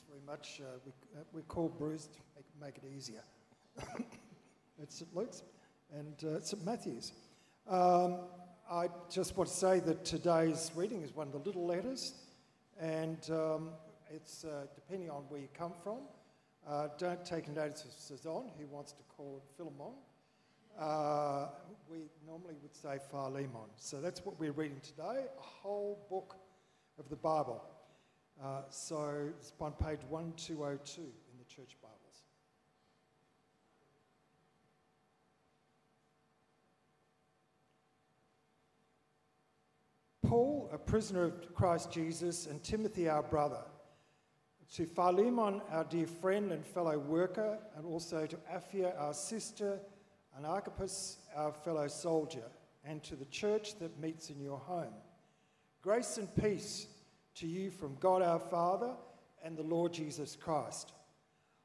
Thanks very much. Uh, we, uh, we call Bruce to make, make it easier. it's St Luke's and uh, St Matthew's. Um, I just want to say that today's reading is one of the little letters, and um, it's uh, depending on where you come from. Uh, don't take notice of Cezanne, who wants to call it Philemon. Uh, we normally would say Philemon. So that's what we're reading today, a whole book of the Bible. Uh, so it's on page 1202 in the church Bibles. Paul, a prisoner of Christ Jesus, and Timothy, our brother, to Philemon, our dear friend and fellow worker, and also to Apphia, our sister, and Archippus, our fellow soldier, and to the church that meets in your home. Grace and peace to you from God our Father and the Lord Jesus Christ.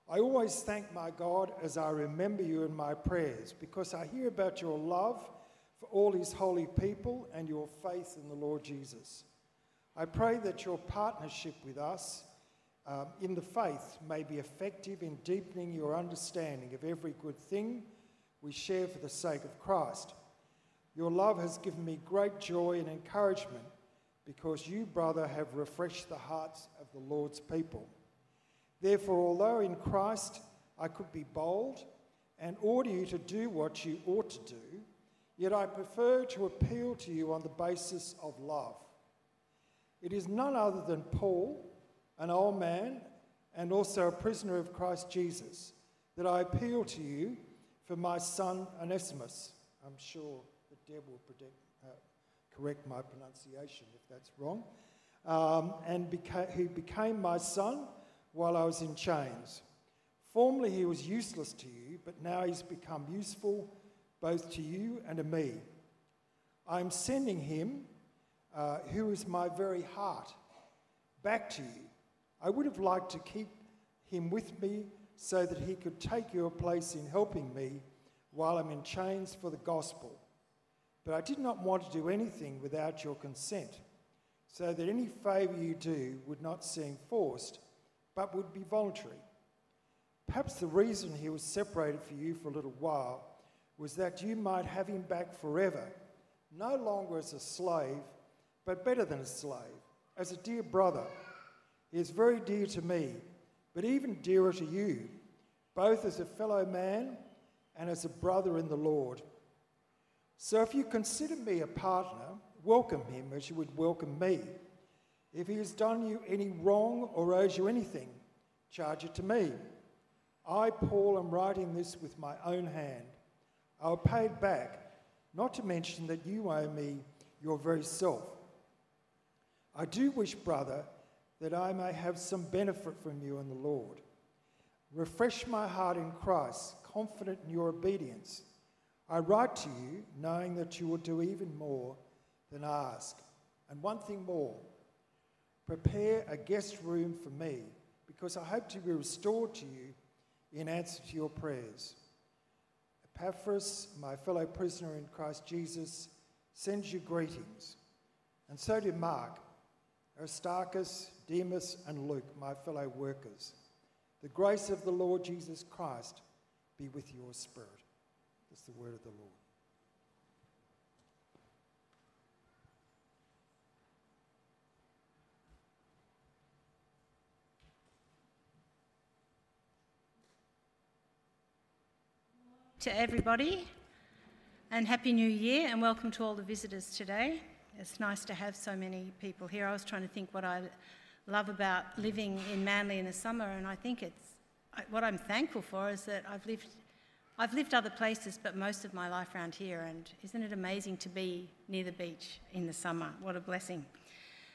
I always thank my God as I remember you in my prayers because I hear about your love for all his holy people and your faith in the Lord Jesus. I pray that your partnership with us um, in the faith may be effective in deepening your understanding of every good thing we share for the sake of Christ. Your love has given me great joy and encouragement because you, brother, have refreshed the hearts of the Lord's people. Therefore, although in Christ I could be bold and order you to do what you ought to do, yet I prefer to appeal to you on the basis of love. It is none other than Paul, an old man and also a prisoner of Christ Jesus, that I appeal to you for my son Onesimus. I'm sure that Deb will predict, correct my pronunciation if that's wrong, um, and beca- he became my son while I was in chains. Formerly he was useless to you, but now he's become useful both to you and to me. I am sending him, uh, who is my very heart, back to you. I would have liked to keep him with me so that he could take your place in helping me while I'm in chains for the gospel. But I did not want to do anything without your consent, so that any favour you do would not seem forced, but would be voluntary. Perhaps the reason he was separated from you for a little while was that you might have him back forever, no longer as a slave, but better than a slave, as a dear brother. He is very dear to me, but even dearer to you, both as a fellow man and as a brother in the Lord. So if you consider me a partner, welcome him as you would welcome me. If he has done you any wrong or owes you anything, charge it to me. I, Paul, am writing this with my own hand. I'll pay it back, not to mention that you owe me your very self. I do wish, brother, that I may have some benefit from you in the Lord. Refresh my heart in Christ, confident in your obedience I write to you knowing that you will do even more than ask. And one thing more prepare a guest room for me, because I hope to be restored to you in answer to your prayers. Epaphras, my fellow prisoner in Christ Jesus, sends you greetings, and so do Mark, Aristarchus, Demas, and Luke, my fellow workers. The grace of the Lord Jesus Christ be with your spirit. It's the word of the Lord. To everybody, and Happy New Year, and welcome to all the visitors today. It's nice to have so many people here. I was trying to think what I love about living in Manly in the summer, and I think it's what I'm thankful for is that I've lived I've lived other places, but most of my life around here, and isn't it amazing to be near the beach in the summer? What a blessing.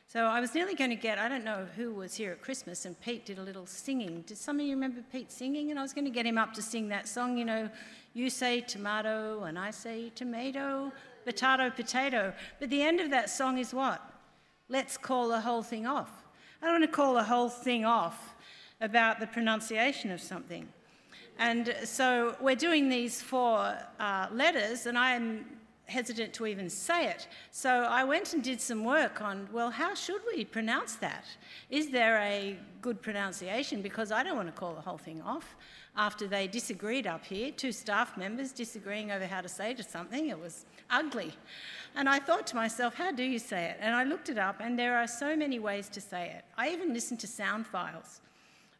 So I was nearly going to get, I don't know who was here at Christmas, and Pete did a little singing. Did some of you remember Pete singing? And I was going to get him up to sing that song, you know, you say tomato, and I say tomato, potato, potato. But the end of that song is what? Let's call the whole thing off. I don't want to call the whole thing off about the pronunciation of something. And so we're doing these four uh, letters, and I'm hesitant to even say it. So I went and did some work on, well, how should we pronounce that? Is there a good pronunciation? Because I don't want to call the whole thing off. After they disagreed up here, two staff members disagreeing over how to say something, it was ugly. And I thought to myself, how do you say it? And I looked it up, and there are so many ways to say it. I even listened to sound files.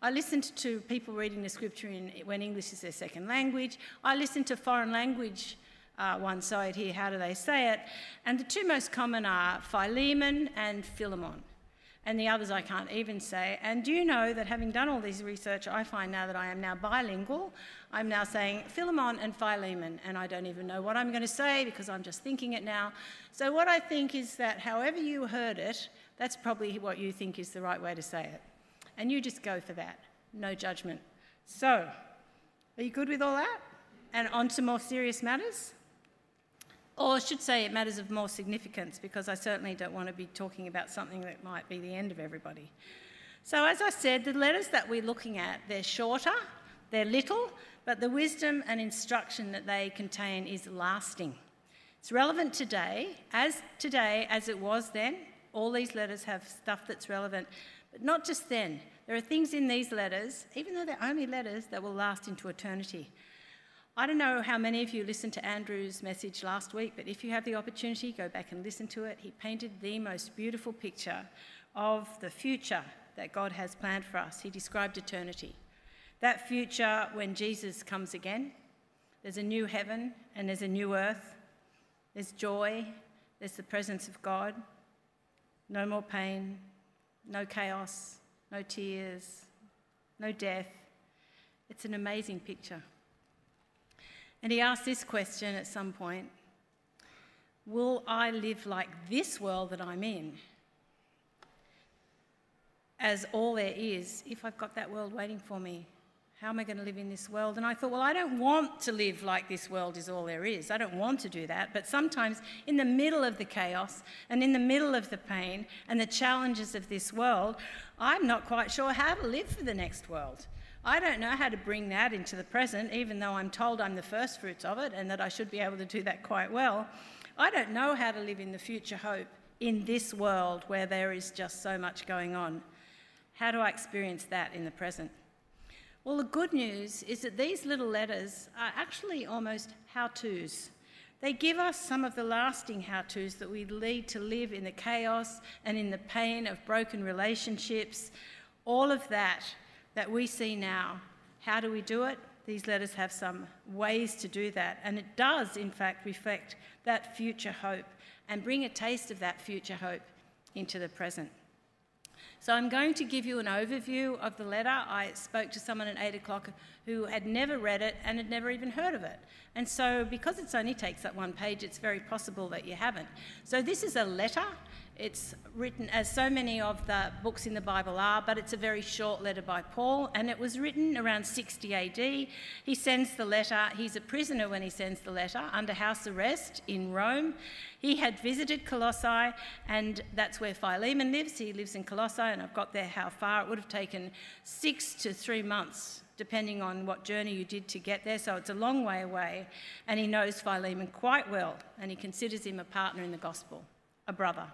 I listened to people reading the scripture in, when English is their second language. I listened to foreign language uh, one side here, how do they say it? And the two most common are Philemon and Philemon. And the others I can't even say. And do you know that having done all this research, I find now that I am now bilingual. I'm now saying Philemon and Philemon, and I don't even know what I'm going to say because I'm just thinking it now. So, what I think is that however you heard it, that's probably what you think is the right way to say it. And you just go for that. No judgment. So, are you good with all that? And on to more serious matters? Or I should say it matters of more significance because I certainly don't want to be talking about something that might be the end of everybody. So, as I said, the letters that we're looking at, they're shorter, they're little, but the wisdom and instruction that they contain is lasting. It's relevant today, as today as it was then. All these letters have stuff that's relevant, but not just then. There are things in these letters, even though they're only letters, that will last into eternity. I don't know how many of you listened to Andrew's message last week, but if you have the opportunity, go back and listen to it. He painted the most beautiful picture of the future that God has planned for us. He described eternity. That future when Jesus comes again, there's a new heaven and there's a new earth. There's joy, there's the presence of God, no more pain, no chaos, no tears, no death. It's an amazing picture. And he asked this question at some point Will I live like this world that I'm in as all there is if I've got that world waiting for me? How am I going to live in this world? And I thought, well, I don't want to live like this world is all there is. I don't want to do that. But sometimes, in the middle of the chaos and in the middle of the pain and the challenges of this world, I'm not quite sure how to live for the next world. I don't know how to bring that into the present, even though I'm told I'm the first fruits of it and that I should be able to do that quite well. I don't know how to live in the future hope in this world where there is just so much going on. How do I experience that in the present? Well, the good news is that these little letters are actually almost how to's. They give us some of the lasting how to's that we lead to live in the chaos and in the pain of broken relationships. All of that that we see now. How do we do it? These letters have some ways to do that, and it does, in fact, reflect that future hope and bring a taste of that future hope into the present. So I'm going to give you an overview of the letter. I spoke to someone at 8 o'clock who had never read it and had never even heard of it. And so, because it only takes that one page, it's very possible that you haven't. So, this is a letter it's written as so many of the books in the Bible are, but it's a very short letter by Paul, and it was written around 60 AD. He sends the letter, he's a prisoner when he sends the letter, under house arrest in Rome. He had visited Colossae, and that's where Philemon lives. He lives in Colossae, and I've got there how far. It would have taken six to three months depending on what journey you did to get there. So it's a long way away. And he knows Philemon quite well, and he considers him a partner in the gospel, a brother.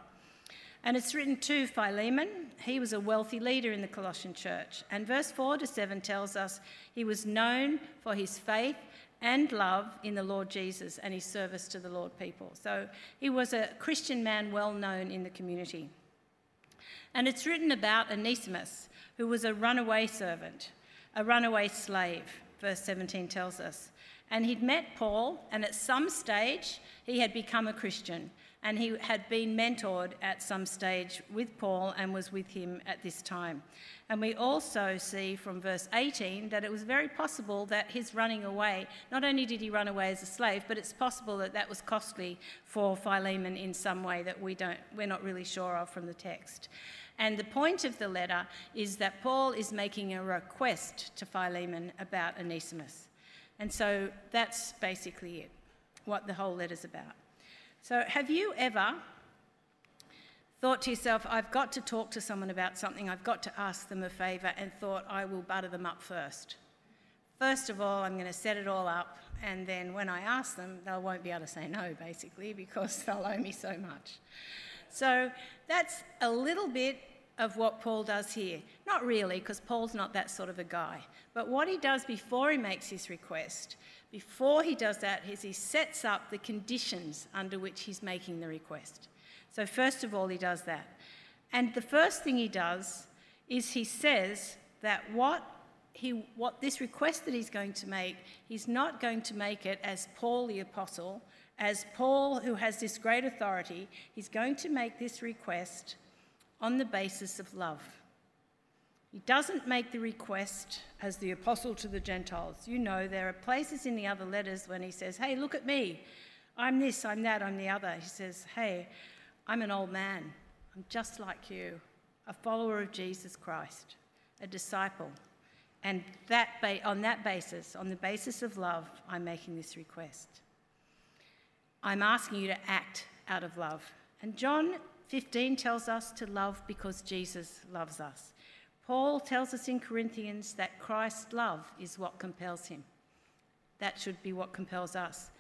And it's written to Philemon. He was a wealthy leader in the Colossian church. And verse 4 to 7 tells us he was known for his faith and love in the Lord Jesus and his service to the Lord people. So he was a Christian man well known in the community. And it's written about Onesimus, who was a runaway servant, a runaway slave, verse 17 tells us. And he'd met Paul, and at some stage he had become a Christian and he had been mentored at some stage with Paul and was with him at this time. And we also see from verse 18 that it was very possible that his running away, not only did he run away as a slave, but it's possible that that was costly for Philemon in some way that we don't, we're not really sure of from the text. And the point of the letter is that Paul is making a request to Philemon about Onesimus. And so that's basically it, what the whole letter's about. So, have you ever thought to yourself, I've got to talk to someone about something, I've got to ask them a favour, and thought, I will butter them up first? First of all, I'm going to set it all up, and then when I ask them, they won't be able to say no, basically, because they'll owe me so much. So that's a little bit of what Paul does here. Not really, because Paul's not that sort of a guy. But what he does before he makes his request, before he does that, is he sets up the conditions under which he's making the request. So, first of all, he does that. And the first thing he does is he says that what, he, what this request that he's going to make, he's not going to make it as Paul the Apostle, as Paul who has this great authority, he's going to make this request on the basis of love. He doesn't make the request as the apostle to the Gentiles. You know, there are places in the other letters when he says, Hey, look at me. I'm this, I'm that, I'm the other. He says, Hey, I'm an old man. I'm just like you, a follower of Jesus Christ, a disciple. And that ba- on that basis, on the basis of love, I'm making this request. I'm asking you to act out of love. And John 15 tells us to love because Jesus loves us. Paul tells us in Corinthians that Christ's love is what compels him. That should be what compels us.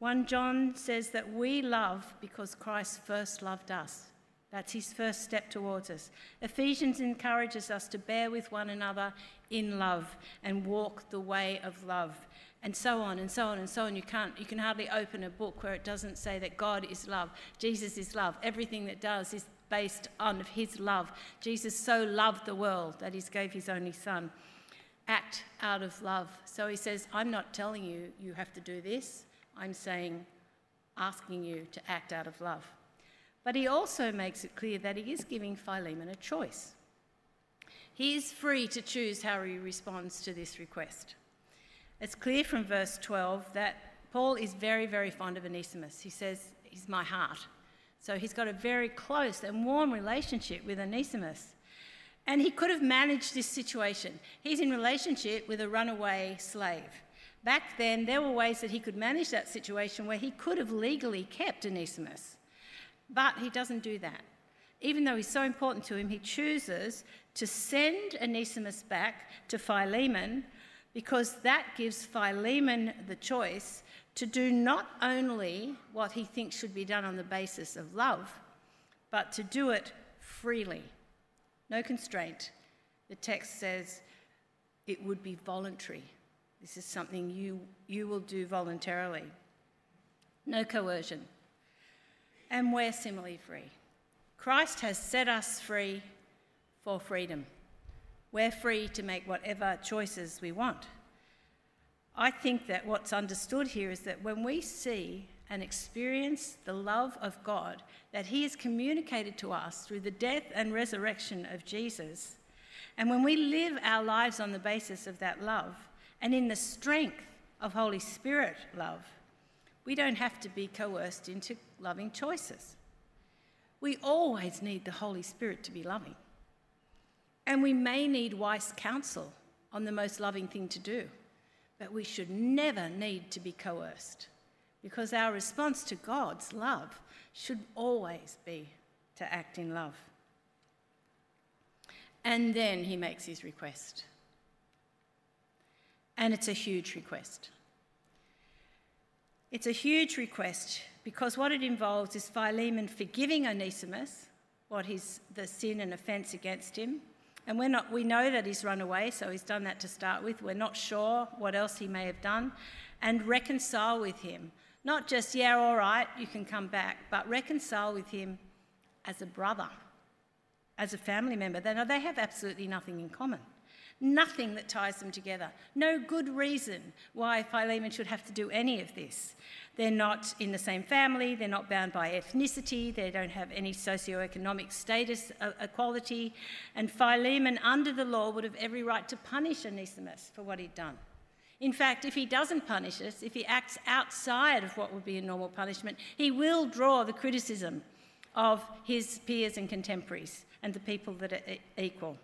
1 John says that we love because Christ first loved us. That's his first step towards us. Ephesians encourages us to bear with one another in love and walk the way of love and so on and so on and so on. You can't you can hardly open a book where it doesn't say that God is love, Jesus is love. Everything that does is based on his love. Jesus so loved the world that he gave his only son. Act out of love. So he says, I'm not telling you you have to do this. I'm saying asking you to act out of love. But he also makes it clear that he is giving Philemon a choice. He is free to choose how he responds to this request. It's clear from verse 12 that Paul is very, very fond of Onesimus. He says, He's my heart. So he's got a very close and warm relationship with Onesimus. And he could have managed this situation. He's in relationship with a runaway slave. Back then, there were ways that he could manage that situation where he could have legally kept Onesimus. But he doesn't do that. Even though he's so important to him, he chooses to send Onesimus back to Philemon because that gives Philemon the choice to do not only what he thinks should be done on the basis of love, but to do it freely. No constraint. The text says it would be voluntary. This is something you, you will do voluntarily. No coercion. And we're similarly free. Christ has set us free for freedom. We're free to make whatever choices we want. I think that what's understood here is that when we see and experience the love of God that He has communicated to us through the death and resurrection of Jesus, and when we live our lives on the basis of that love and in the strength of Holy Spirit love, we don't have to be coerced into loving choices. We always need the Holy Spirit to be loving. And we may need wise counsel on the most loving thing to do, but we should never need to be coerced because our response to God's love should always be to act in love. And then he makes his request. And it's a huge request. It's a huge request because what it involves is Philemon forgiving Onesimus what is the sin and offence against him, and we're not, we know that he's run away, so he's done that to start with. We're not sure what else he may have done. And reconcile with him. Not just, yeah, all right, you can come back, but reconcile with him as a brother, as a family member. They, know they have absolutely nothing in common. Nothing that ties them together. No good reason why Philemon should have to do any of this. They're not in the same family, they're not bound by ethnicity, they don't have any socio-economic status uh, equality, and Philemon, under the law, would have every right to punish Onesimus for what he'd done. In fact, if he doesn't punish us, if he acts outside of what would be a normal punishment, he will draw the criticism of his peers and contemporaries and the people that are equal.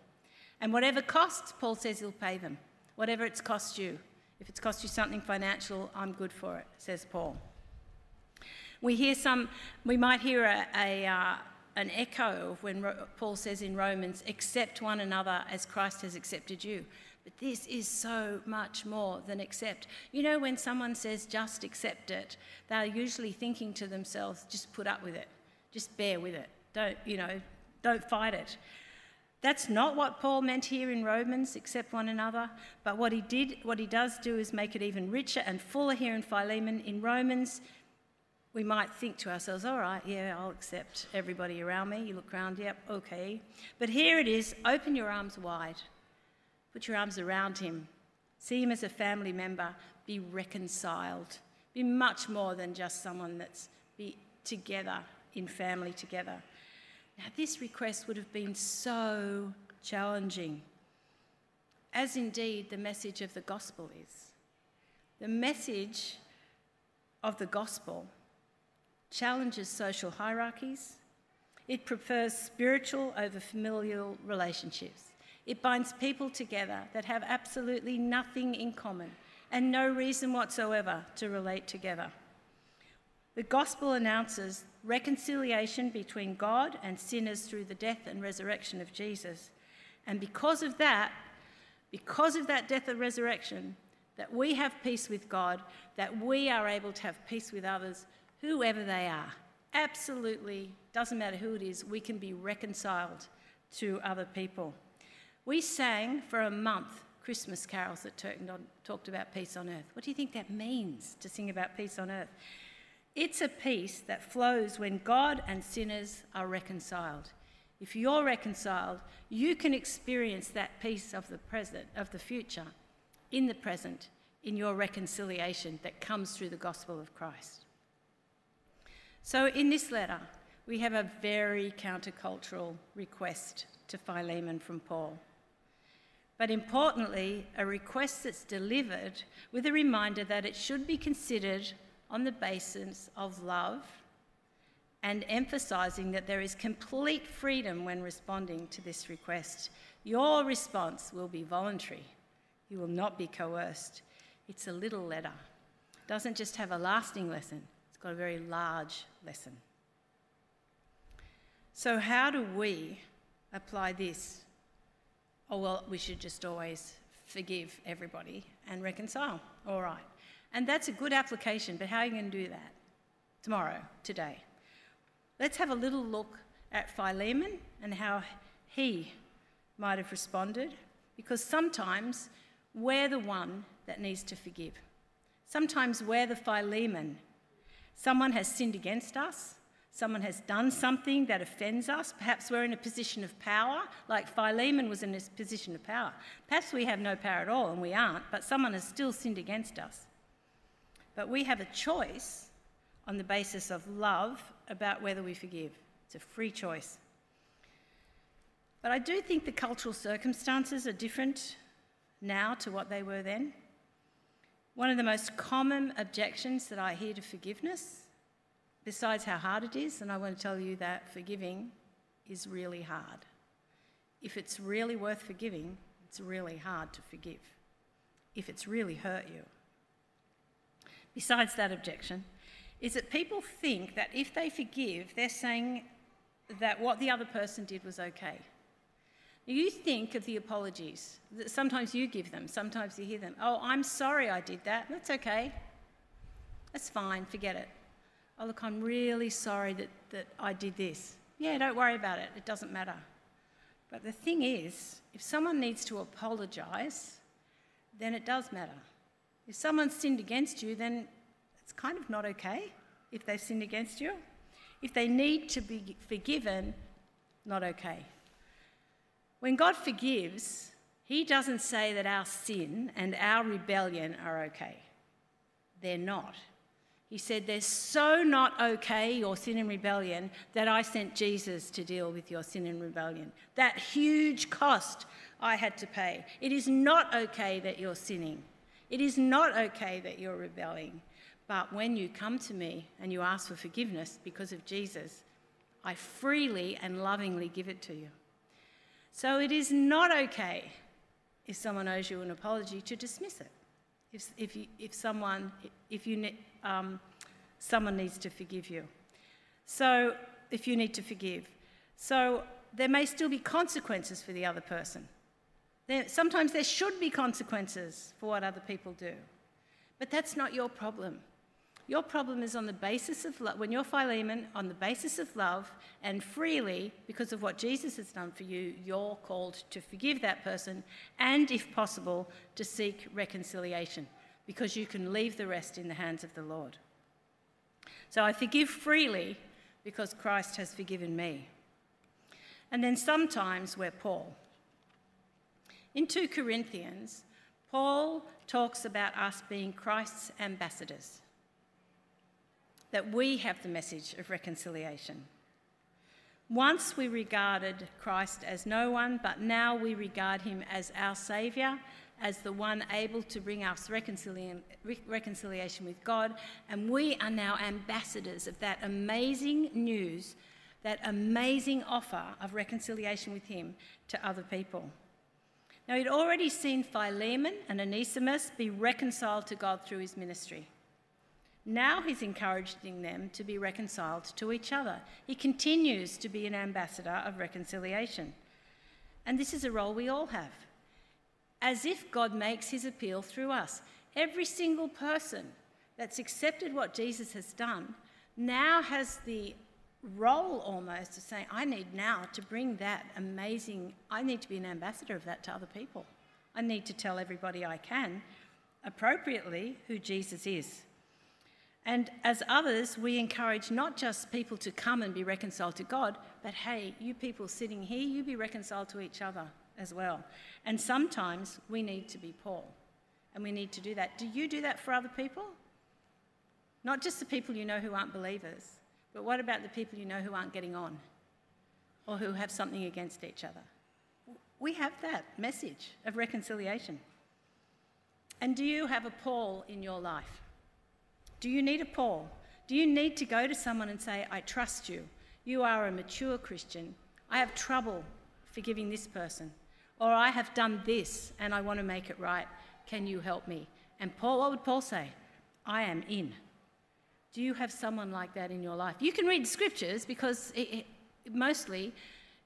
And whatever costs, Paul says he'll pay them, whatever it's cost you. If it's cost you something financial, I'm good for it, says Paul. We hear some, we might hear a, a uh, an echo of when Paul says in Romans, accept one another as Christ has accepted you. But this is so much more than accept. You know, when someone says just accept it, they're usually thinking to themselves, just put up with it, just bear with it. Don't, you know, don't fight it. That's not what Paul meant here in Romans, accept one another. But what he did, what he does do is make it even richer and fuller here in Philemon. In Romans, we might think to ourselves, all right, yeah, I'll accept everybody around me. You look around, yep, okay. But here it is open your arms wide. Put your arms around him. See him as a family member. Be reconciled. Be much more than just someone that's be together in family together. Now, this request would have been so challenging, as indeed the message of the gospel is. The message of the gospel challenges social hierarchies, it prefers spiritual over familial relationships. It binds people together that have absolutely nothing in common and no reason whatsoever to relate together. The gospel announces reconciliation between God and sinners through the death and resurrection of Jesus. And because of that, because of that death and resurrection, that we have peace with God, that we are able to have peace with others, whoever they are. Absolutely, doesn't matter who it is, we can be reconciled to other people. We sang for a month Christmas carols that talked about peace on earth. What do you think that means to sing about peace on earth? It's a peace that flows when God and sinners are reconciled. If you're reconciled, you can experience that peace of the present, of the future, in the present, in your reconciliation that comes through the gospel of Christ. So, in this letter, we have a very countercultural request to Philemon from Paul but importantly, a request that's delivered with a reminder that it should be considered on the basis of love and emphasising that there is complete freedom when responding to this request. Your response will be voluntary, you will not be coerced. It's a little letter. It doesn't just have a lasting lesson, it's got a very large lesson. So, how do we apply this oh, well, we should just always forgive everybody and reconcile. All right. And that's a good application, but how are you going to do that? Tomorrow, today. Let's have a little look at Philemon and how he might have responded, because sometimes we're the one that needs to forgive. Sometimes we're the Philemon. Someone has sinned against us, someone has done something that offends us. Perhaps we're in a position of power, like Philemon was in this position of power. Perhaps we have no power at all, and we aren't, but someone has still sinned against us. But we have a choice on the basis of love about whether we forgive. It's a free choice. But I do think the cultural circumstances are different now to what they were then. One of the most common objections that I hear to forgiveness besides how hard it is, and I want to tell you that forgiving is really hard. If it's really worth forgiving, it's really hard to forgive. If it's really hurt you. Besides that objection, is that people think that if they forgive, they're saying that what the other person did was okay. You think of the apologies that sometimes you give them, sometimes you hear them. Oh, I'm sorry I did that. That's okay. That's fine, forget it. Oh, look, I'm really sorry that, that I did this. Yeah, don't worry about it, it doesn't matter. But the thing is, if someone needs to apologise, then it does matter. If someone sinned against you, then it's kind of not okay if they've sinned against you. If they need to be forgiven, not okay. When God forgives, He doesn't say that our sin and our rebellion are okay. They're not. He said, They're so not okay, your sin and rebellion, that I sent Jesus to deal with your sin and rebellion. That huge cost I had to pay. It is not okay that you're sinning. It is not okay that you're rebelling. But when you come to me and you ask for forgiveness because of Jesus, I freely and lovingly give it to you. So it is not okay if someone owes you an apology to dismiss it. If, if, you, if someone, if you, um, someone needs to forgive you. So, if you need to forgive. So, there may still be consequences for the other person. There, sometimes there should be consequences for what other people do. But that's not your problem. Your problem is on the basis of love, when you're Philemon, on the basis of love and freely, because of what Jesus has done for you, you're called to forgive that person and, if possible, to seek reconciliation, because you can leave the rest in the hands of the Lord. So I forgive freely because Christ has forgiven me. And then sometimes we're Paul. In 2 Corinthians, Paul talks about us being Christ's ambassadors that we have the message of reconciliation. Once we regarded Christ as no one, but now we regard him as our Saviour, as the one able to bring us reconciliation with God, and we are now ambassadors of that amazing news, that amazing offer of reconciliation with him to other people. Now, he'd already seen Philemon and Onesimus be reconciled to God through his ministry. Now he's encouraging them to be reconciled to each other. He continues to be an ambassador of reconciliation. And this is a role we all have. As if God makes his appeal through us. Every single person that's accepted what Jesus has done now has the role almost of saying, I need now to bring that amazing, I need to be an ambassador of that to other people. I need to tell everybody I can appropriately who Jesus is. And as others, we encourage not just people to come and be reconciled to God, but hey, you people sitting here, you be reconciled to each other as well. And sometimes we need to be Paul, and we need to do that. Do you do that for other people? Not just the people you know who aren't believers, but what about the people you know who aren't getting on or who have something against each other? We have that message of reconciliation. And do you have a Paul in your life? Do you need a Paul? Do you need to go to someone and say, I trust you? You are a mature Christian. I have trouble forgiving this person. Or I have done this and I want to make it right. Can you help me? And Paul, what would Paul say? I am in. Do you have someone like that in your life? You can read the scriptures because it, it, mostly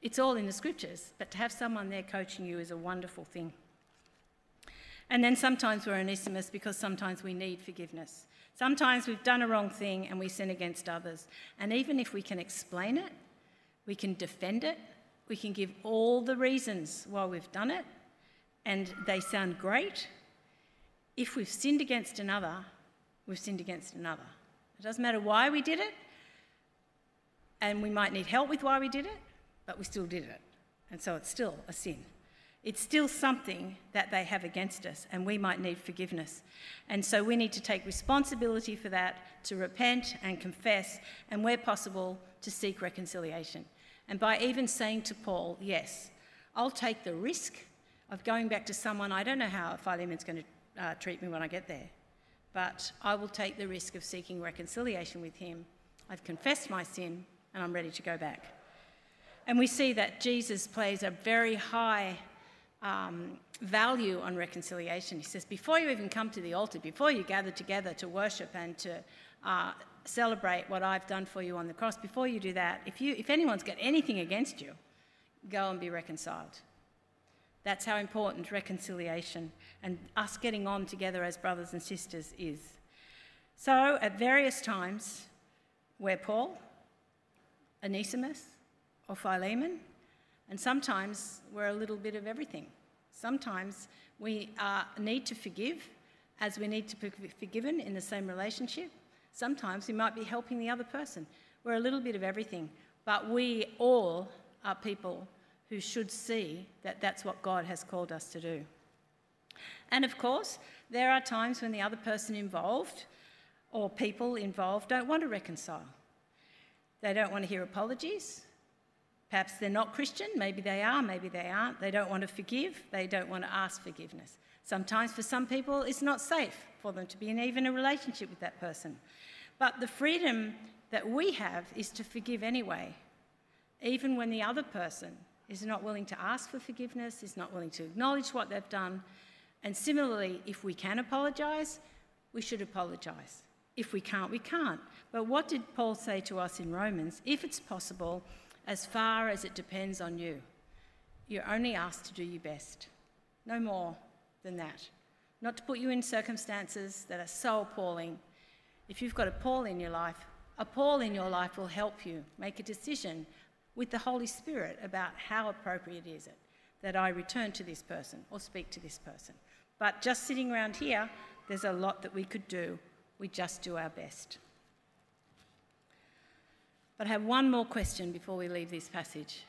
it's all in the scriptures, but to have someone there coaching you is a wonderful thing. And then sometimes we're Onesimus because sometimes we need forgiveness. Sometimes we've done a wrong thing and we sin against others. And even if we can explain it, we can defend it, we can give all the reasons why we've done it, and they sound great. If we've sinned against another, we've sinned against another. It doesn't matter why we did it, and we might need help with why we did it, but we still did it. And so it's still a sin it's still something that they have against us, and we might need forgiveness. And so we need to take responsibility for that, to repent and confess, and where possible, to seek reconciliation. And by even saying to Paul, Yes, I'll take the risk of going back to someone, I don't know how Philemon's going to uh, treat me when I get there, but I will take the risk of seeking reconciliation with him. I've confessed my sin, and I'm ready to go back. And we see that Jesus plays a very high um, value on reconciliation. He says, before you even come to the altar, before you gather together to worship and to uh, celebrate what I've done for you on the cross, before you do that, if, you, if anyone's got anything against you, go and be reconciled. That's how important reconciliation and us getting on together as brothers and sisters is. So, at various times, we're Paul, Onesimus, or Philemon, and sometimes we're a little bit of everything. Sometimes we uh, need to forgive as we need to be forgiven in the same relationship. Sometimes we might be helping the other person. We're a little bit of everything, but we all are people who should see that that's what God has called us to do. And of course, there are times when the other person involved or people involved don't want to reconcile. They don't want to hear apologies. Perhaps they're not Christian, maybe they are, maybe they aren't. They don't want to forgive, they don't want to ask forgiveness. Sometimes for some people, it's not safe for them to be in even a relationship with that person. But the freedom that we have is to forgive anyway, even when the other person is not willing to ask for forgiveness, is not willing to acknowledge what they've done. And similarly, if we can apologise, we should apologise. If we can't, we can't. But what did Paul say to us in Romans? If it's possible, as far as it depends on you. You're only asked to do your best. No more than that. Not to put you in circumstances that are so appalling. If you've got a Paul in your life, a Paul in your life will help you make a decision with the Holy Spirit about how appropriate is it that I return to this person or speak to this person. But just sitting around here, there's a lot that we could do. We just do our best. But I have one more question before we leave this passage.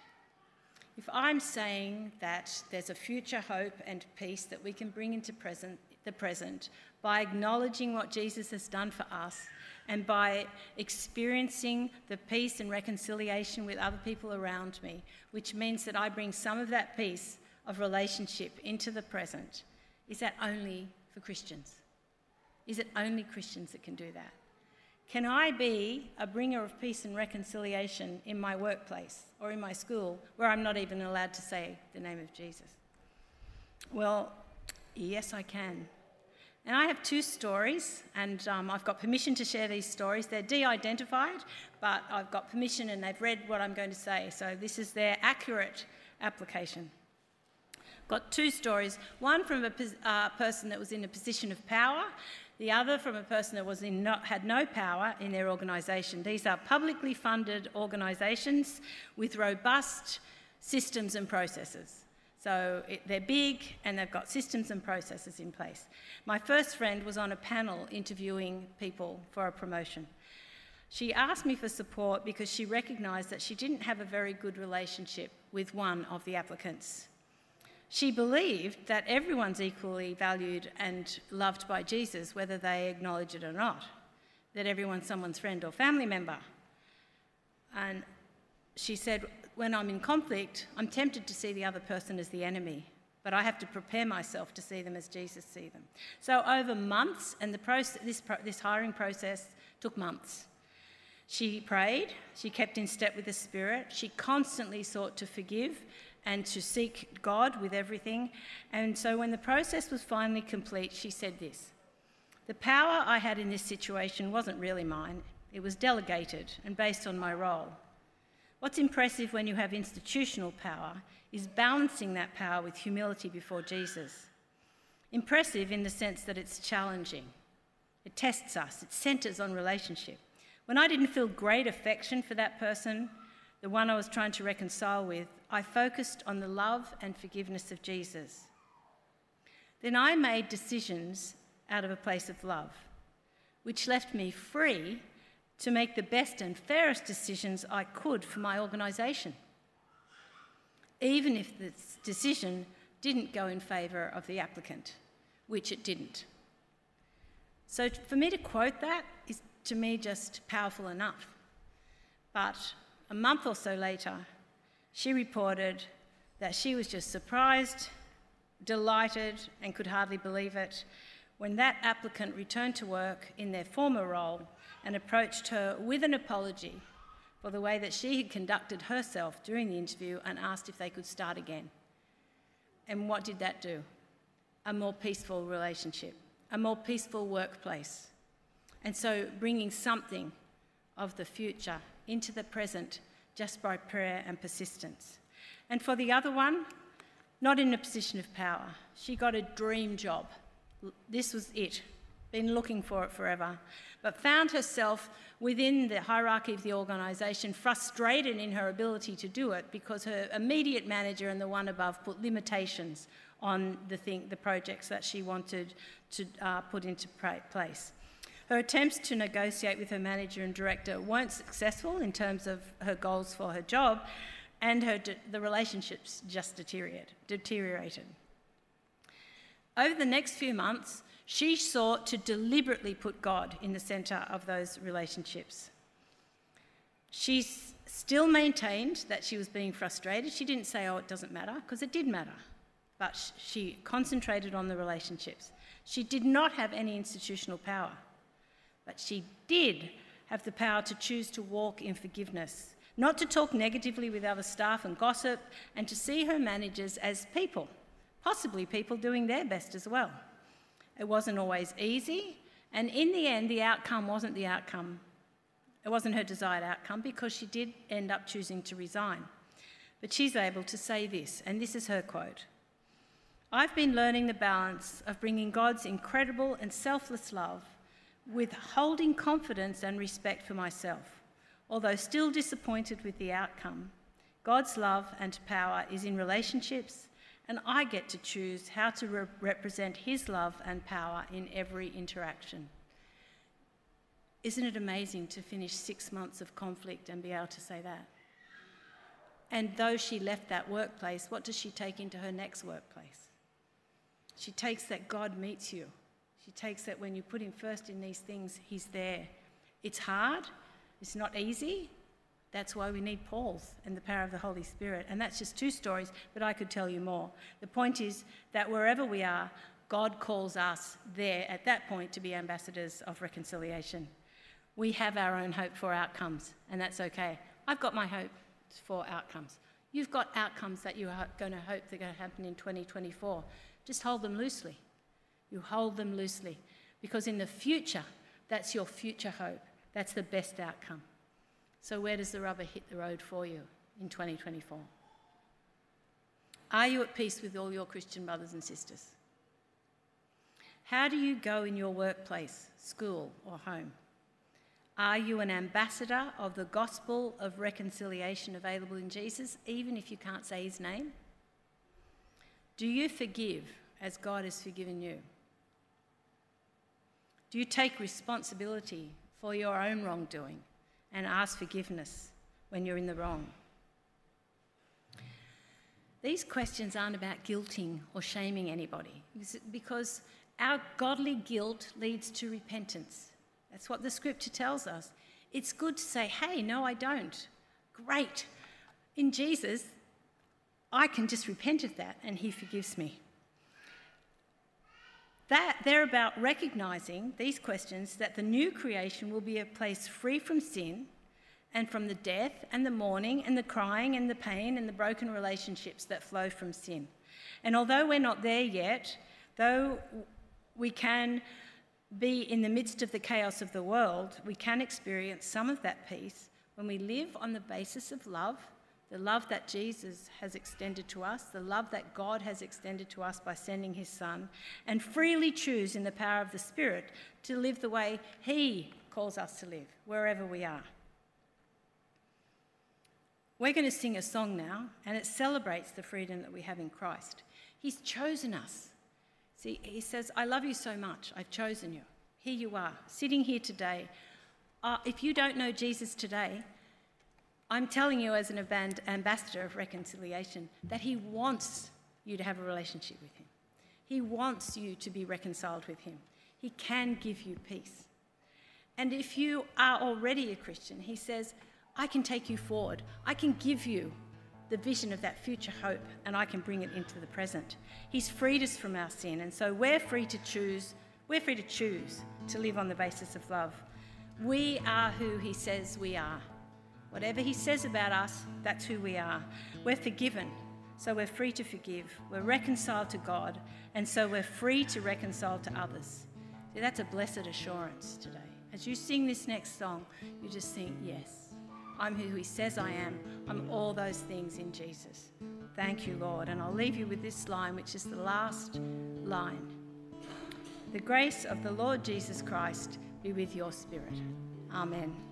If I'm saying that there's a future hope and peace that we can bring into present, the present by acknowledging what Jesus has done for us and by experiencing the peace and reconciliation with other people around me, which means that I bring some of that peace of relationship into the present, is that only for Christians? Is it only Christians that can do that? Can I be a bringer of peace and reconciliation in my workplace or in my school where I'm not even allowed to say the name of Jesus? Well, yes, I can. And I have two stories, and um, I've got permission to share these stories. They're de identified, but I've got permission and they've read what I'm going to say. So this is their accurate application. Got two stories one from a uh, person that was in a position of power, the other from a person that was in had no power in their organisation. These are publicly funded organisations with robust systems and processes. So it, they're big and they've got systems and processes in place. My first friend was on a panel interviewing people for a promotion. She asked me for support because she recognised that she didn't have a very good relationship with one of the applicants. She believed that everyone's equally valued and loved by Jesus, whether they acknowledge it or not, that everyone's someone's friend or family member. And she said, when I'm in conflict, I'm tempted to see the other person as the enemy, but I have to prepare myself to see them as Jesus see them. So over months, and the process, this, this hiring process took months. She prayed, she kept in step with the Spirit, she constantly sought to forgive and to seek God with everything. And so when the process was finally complete, she said this The power I had in this situation wasn't really mine, it was delegated and based on my role. What's impressive when you have institutional power is balancing that power with humility before Jesus. Impressive in the sense that it's challenging, it tests us, it centres on relationship. When I didn't feel great affection for that person, the one I was trying to reconcile with, I focused on the love and forgiveness of Jesus. Then I made decisions out of a place of love, which left me free to make the best and fairest decisions I could for my organisation, even if the decision didn't go in favour of the applicant, which it didn't. So for me to quote that is to me just powerful enough. But a month or so later, she reported that she was just surprised, delighted, and could hardly believe it when that applicant returned to work in their former role and approached her with an apology for the way that she had conducted herself during the interview and asked if they could start again. And what did that do? A more peaceful relationship, a more peaceful workplace. And so bringing something of the future into the present just by prayer and persistence. And for the other one, not in a position of power. She got a dream job. This was it. Been looking for it forever but found herself within the hierarchy of the organisation frustrated in her ability to do it because her immediate manager and the one above put limitations on the, thing, the projects that she wanted to uh, put into place. Her attempts to negotiate with her manager and director weren't successful in terms of her goals for her job, and her the relationships just deteriorated. deteriorated. Over the next few months, she sought to deliberately put God in the centre of those relationships. She still maintained that she was being frustrated. She didn't say, oh, it doesn't matter, because it did matter. But she concentrated on the relationships. She did not have any institutional power, but she did have the power to choose to walk in forgiveness, not to talk negatively with other staff and gossip, and to see her managers as people, possibly people doing their best as well. It wasn't always easy, and in the end, the outcome wasn't the outcome. It wasn't her desired outcome because she did end up choosing to resign. But she's able to say this, and this is her quote I've been learning the balance of bringing God's incredible and selfless love with holding confidence and respect for myself, although still disappointed with the outcome. God's love and power is in relationships, and I get to choose how to re- represent His love and power in every interaction. Isn't it amazing to finish six months of conflict and be able to say that? And though she left that workplace, what does she take into her next workplace? She takes that God meets you. She takes that when you put Him first in these things, He's there. It's hard, it's not easy. That's why we need Paul's and the power of the Holy Spirit. And that's just two stories, but I could tell you more. The point is that wherever we are, God calls us there at that point to be ambassadors of reconciliation. We have our own hope for outcomes, and that's okay. I've got my hope for outcomes. You've got outcomes that you're going to hope they're going to happen in 2024. Just hold them loosely. You hold them loosely because in the future, that's your future hope. That's the best outcome. So, where does the rubber hit the road for you in 2024? Are you at peace with all your Christian brothers and sisters? How do you go in your workplace, school, or home? Are you an ambassador of the gospel of reconciliation available in Jesus, even if you can't say his name? Do you forgive as God has forgiven you? Do you take responsibility for your own wrongdoing and ask forgiveness when you're in the wrong? These questions aren't about guilting or shaming anybody because our godly guilt leads to repentance. That's what the scripture tells us. It's good to say, hey, no, I don't. Great. In Jesus, I can just repent of that and he forgives me. That they're about recognizing these questions that the new creation will be a place free from sin and from the death and the mourning and the crying and the pain and the broken relationships that flow from sin. And although we're not there yet, though we can be in the midst of the chaos of the world, we can experience some of that peace when we live on the basis of love, the love that Jesus has extended to us, the love that God has extended to us by sending his Son, and freely choose in the power of the Spirit to live the way he calls us to live, wherever we are. We're going to sing a song now, and it celebrates the freedom that we have in Christ. He's chosen us See, he says, I love you so much. I've chosen you. Here you are, sitting here today. Uh, if you don't know Jesus today, I'm telling you, as an ambassador of reconciliation, that he wants you to have a relationship with him. He wants you to be reconciled with him. He can give you peace. And if you are already a Christian, he says, I can take you forward. I can give you the vision of that future hope and I can bring it into the present. He's freed us from our sin, and so we're free to choose. We're free to choose to live on the basis of love. We are who He says we are. Whatever He says about us, that's who we are. We're forgiven, so we're free to forgive. We're reconciled to God, and so we're free to reconcile to others. See, that's a blessed assurance today. As you sing this next song, you just think, yes. I'm who He says I am. I'm all those things in Jesus. Thank you, Lord. And I'll leave you with this line, which is the last line. The grace of the Lord Jesus Christ be with your spirit. Amen.